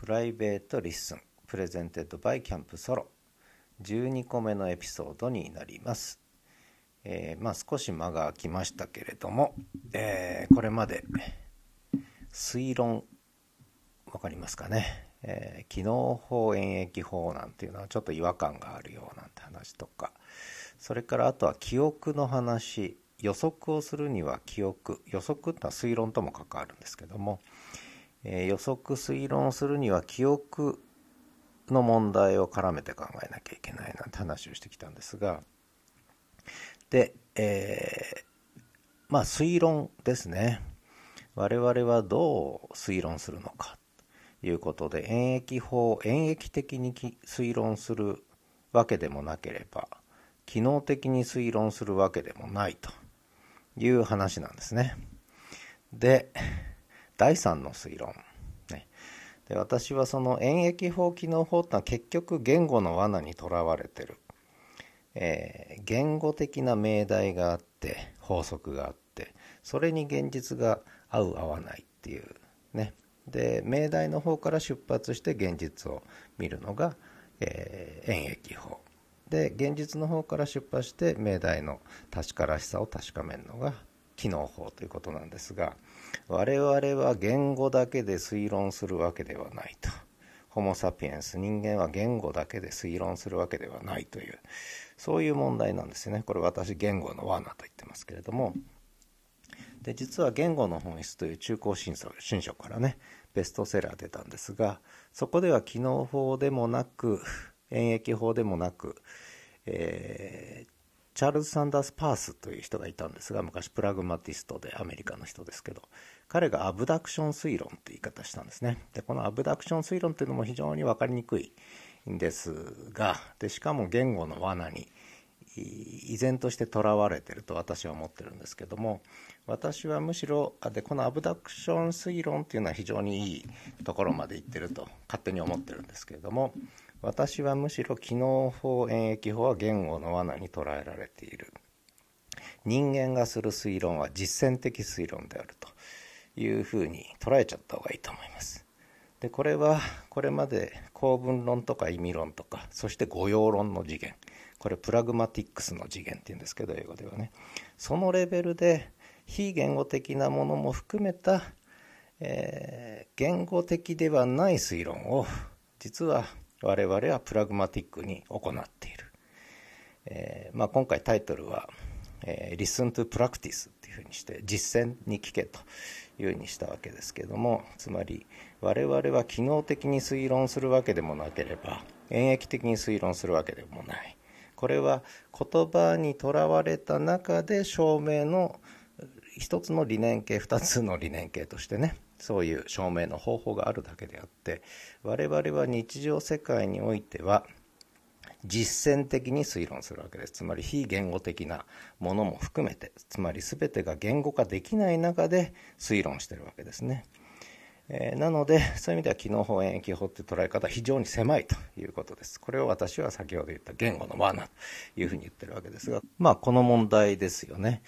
Private Listen presented by Camp Solo 12個目のエピソードになります、えー、まあ少し間が空きましたけれども、えー、これまで推論分かりますかね、えー、帰納法演繹法なんていうのはちょっと違和感があるよなんて話とかそれからあとは記憶の話予測をするには記憶予測ってのは推論とも関わるんですけども、えー、予測推論するには記憶の問題を絡めて考えなきゃいけないなんて話をしてきたんですがで、えー、まあ推論ですね我々はどう推論するのかということで演疫法演疫的に推論するわけでもなければ機能的に推論するわけでもないという話なんですね。で第3の推論、ね、で私はその演疫法機能法ってのは結局言語の罠にとらわれてる、えー、言語的な命題があって法則があってそれに現実が合う合わないっていう。ね。で命題の方から出発して現実を見るのが、えー、演疫法。で現実の方から出発して命題の確からしさを確かめるのが機能法ということなんですが我々は言語だけで推論するわけではないと。ホモ・サピエンス人間は言語だけで推論するわけではないというそういう問題なんですねこれ私言語の罠と言ってますけれどもで実は「言語の本質」という中高新書新書からねベストセラー出たんですがそこでは機能法でもなく演疫法でもなく、えー、チャールズ・サンダース・パースという人がいたんですが昔プラグマティストでアメリカの人ですけど彼がアブダクション推論って言い方したんですね。でこのアブダクション推論っていうのも非常に分かりにくいんですがでしかも言語の罠に依然としてとらわれてると私は思ってるんですけども私はむしろでこのアブダクション推論っていうのは非常にいいところまでいってると勝手に思ってるんですけれども私はむしろ機能法演疫法は言語の罠に捉えられている。人間がする推論は実践的推論であるというふうに捉えちゃった方がいいと思います。でこれはこれまで構文論とか意味論とかそして語用論の次元。これプラグマティックスの次元っていうんですけど英語ではね。そのレベルで非言語的なものも含めた、えー、言語的ではない推論を実は我々はプラグマティックに行っている、えー、まあ、今回タイトルは、えー、Listen to Practice っていうふうにして実践に聞けというふうにしたわけですけどもつまり我々は機能的に推論するわけでもなければ演疫的に推論するわけでもない。これは言葉にとらわれた中で証明の一つの理念形二つの理念形としてねそういう証明の方法があるだけであって我々は日常世界においては実践的に推論するわけです。つまり非言語的なものも含めてつまり全てが言語化できない中で推論してるわけですね。えー、なのでそういう意味では機能法演疫法って捉え方は非常に狭いということです。これを私は先ほど言った言語の罠というふうに言ってるわけですがまあこの問題ですよね、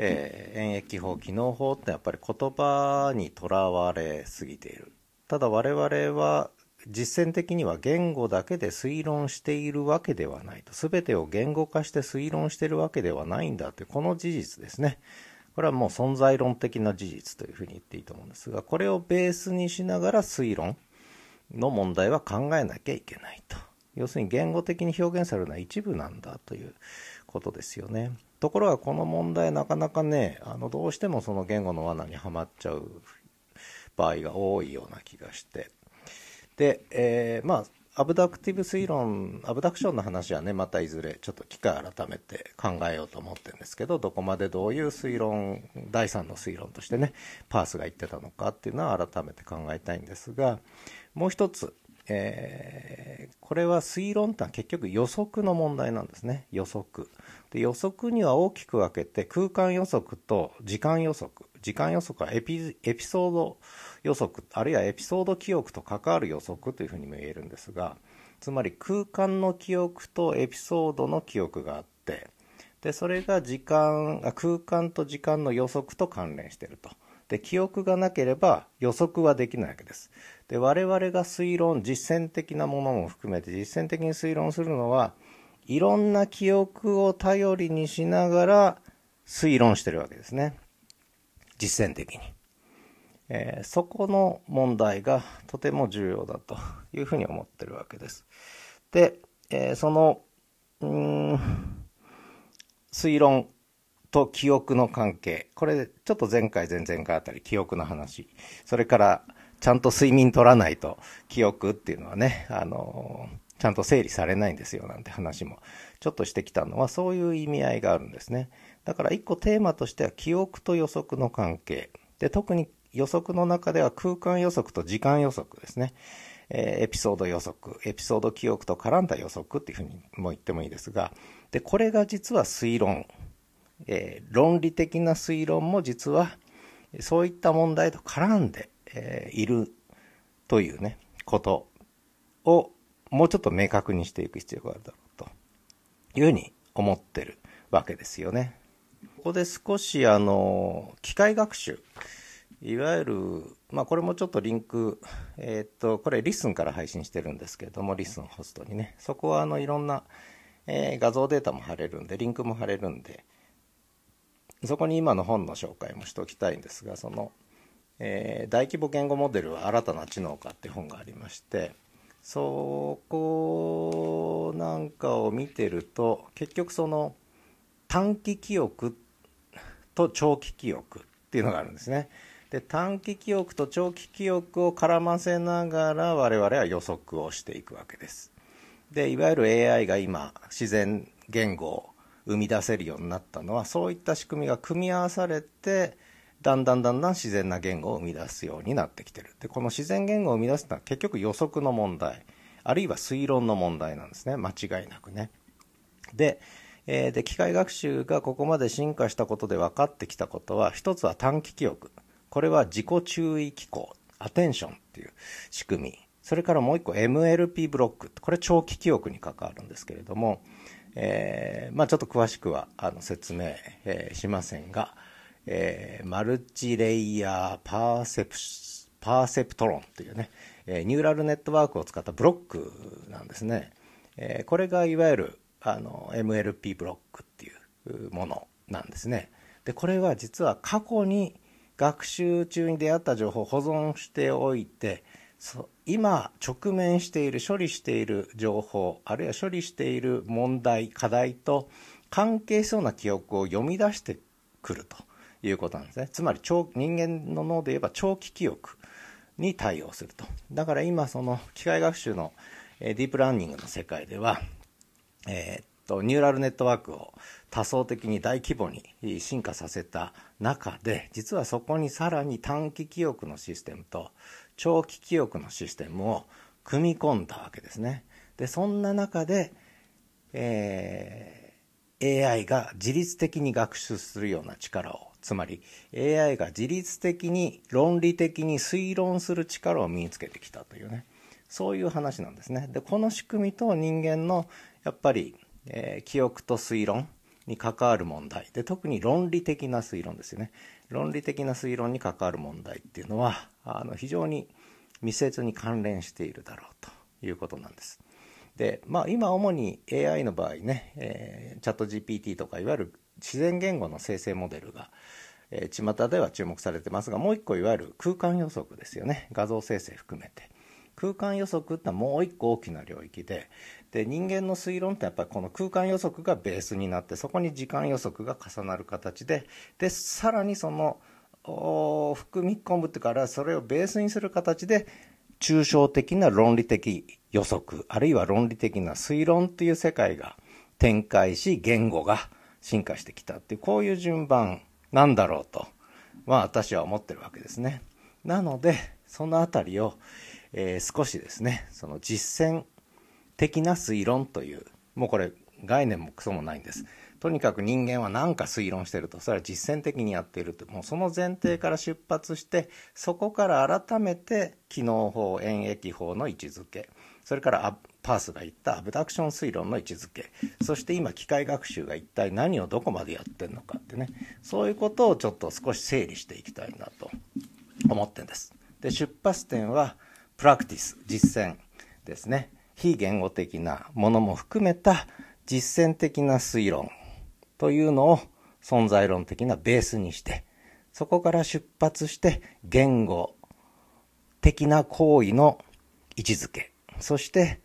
えー、演疫法機能法ってやっぱり言葉にとらわれすぎている。ただ我々は実践的には言語だけで推論しているわけではないと。全てを言語化して推論しているわけではないんだというこの事実ですね。これはもう存在論的な事実というふうに言っていいと思うんですがこれをベースにしながら推論の問題は考えなきゃいけないと。要するに言語的に表現されるのは一部なんだということですよね。ところがこの問題なかなかねあのどうしてもその言語の罠にはまっちゃう場合が多いような気がして。で、えー、まあアブダクティブ推論、アブダクションの話はね、またいずれちょっと機会改めて考えようと思ってるんですけど、どこまでどういう推論、第3の推論としてね、パースが言ってたのかっていうのは改めて考えたいんですが、もう一つ、えー、これは推論ってのは結局予測の問題なんですね。予測。で予測には大きく分けて空間予測と時間予測。時間予測はエピソード予測あるいはエピソード記憶と関わる予測というふうにも言えるんですがつまり空間の記憶とエピソードの記憶があってでそれが時間空間と時間の予測と関連しているとで記憶がなければ予測はできないわけです。で我々が推論実践的なものも含めて実践的に推論するのはいろんな記憶を頼りにしながら推論してるわけですね。実践的に、えー、そこの問題がとても重要だというふうに思ってるわけです。で、えー、そのうん推論と記憶の関係。これ、ちょっと前回、前々回あたり記憶の話。それから、ちゃんと睡眠取らないと記憶っていうのはね、あのちゃんと整理されないんですよなんて話もちょっとしてきたのはそういう意味合いがあるんですね。だから一個テーマとしては記憶と予測の関係。で、特に予測の中では空間予測と時間予測ですね。えー、エピソード予測、エピソード記憶と絡んだ予測っていうふうにも言ってもいいですが、で、これが実は推論えー、論理的な推論も実はそういった問題と絡んで、えー、いるというねことをもうちょっと明確にしていく必要があるだろうというふうに思ってるわけですよね。ここで少しあの機械学習いわゆる、まあ、これもちょっとリンク、えっ、とこれリスンから配信してるんですけれどもリスンホストにねそこはあのいろんな、えー、画像データも貼れるんでリンクも貼れるんで、そこに今の本の紹介もしておきたいんですがその、えー、大規模言語モデルは新たな知能かって本がありましてそこなんかを見てると結局その短期記憶と長期記憶っていうのがあるんですね。で短期記憶と長期記憶を絡ませながら我々は予測をしていくわけです。でいわゆる AI が今自然言語生み出せるようになったのはそういった仕組みが組み合わされてだんだんだんだん自然な言語を生み出すようになってきてる。でこの自然言語を生み出すのは結局予測の問題あるいは推論の問題なんですね。間違いなくね。で,、えー、で機械学習がここまで進化したことで分かってきたことは一つは短期記憶。これは自己注意機構アテンションっていう仕組み。それからもう一個 MLP ブロック。これ長期記憶に関わるんですけれどもえー、まあ、ちょっと詳しくはあの説明、えー、しませんが、えー、マルチレイヤーパーセプパーセプトロンというね、えニューラルネットワークを使ったブロックなんですね。えこれがいわゆるあの MLP ブロックっていうものなんですね。でこれは実は過去に学習中に出会った情報を保存しておいて今直面している処理している情報あるいは処理している問題課題と関係しそうな記憶を読み出してくるということなんですね。つまり長人間の脳で言えば長期記憶に対応すると。だから今その機械学習のディープラーニングの世界では、えー、っとニューラルネットワークを多層的に大規模に進化させた中で実はそこにさらに短期記憶のシステムと長期記憶のシステムを組み込んだわけですね。でそんな中で、えー、AI が自律的に学習するような力をつまり AI が自律的に論理的に推論する力を身につけてきたというねそういう話なんですね。でこの仕組みと人間のやっぱり、えー、記憶と推論に関わる問題で特に論理的な推論ですよね論理的な推論に関わる問題っていうのはあの非常に密接に関連しているだろうということなんです。でまあ今主に AI の場合ね、えー、チャット GPT とかいわゆる自然言語の生成モデルが、えー、巷では注目されてますがもう一個いわゆる空間予測ですよね画像生成含めて。空間予測ってのはもう一個大きな領域でで人間の推論ってやっぱりこの空間予測がベースになってそこに時間予測が重なる形ででさらにその含み込むってからそれをベースにする形で抽象的な論理的予測あるいは論理的な推論という世界が展開し言語が進化してきたっていうこういう順番なんだろうとまあ私は思ってるわけですね。なのでその辺りを、えー、少しですねその実践的な推論というもうこれ概念もクソもないんです。とにかく人間は何か推論してると。それは実践的にやっていると。もうその前提から出発してそこから改めて機能法演疫法の位置づけ。それからパースが言ったアブダクション推論の位置づけ。そして今機械学習が一体何をどこまでやってるのかってね。そういうことをちょっと少し整理していきたいなと。思ってんです。で出発点はプラクティス実践ですね。非言語的なものも含めた実践的な推論というのを存在論的なベースにしてそこから出発して言語的な行為の位置づけそして、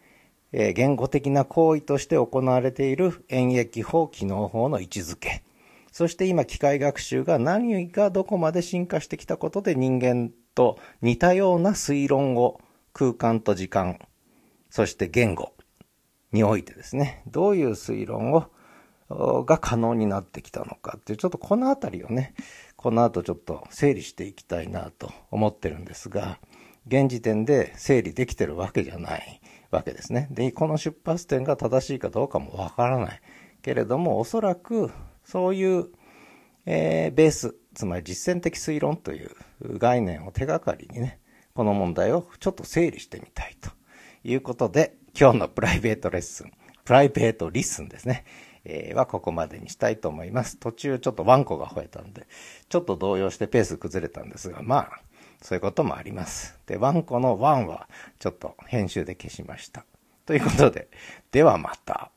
えー、言語的な行為として行われている演疫法機能法の位置づけそして今機械学習が何がどこまで進化してきたことで人間と似たような推論を空間と時間そして言語においてですねどういう推論をが可能になってきたのかっていうちょっとこの辺りをねこの後ちょっと整理していきたいなと思ってるんですが現時点で整理できてるわけじゃないわけですね。でこの出発点が正しいかどうかもわからないけれどもおそらくそういう、えー、ベースつまり実践的推論という概念を手がかりにねこの問題をちょっと整理してみたいということで今日のプライベートレッスン Private Listen ですねえー、はここまでにしたいと思います。途中ちょっとワンコが吠えたんで、ちょっと動揺してペース崩れたんですが、まあ、そういうこともあります。で、ワンコのワンはちょっと編集で消しました。ということで、ではまた。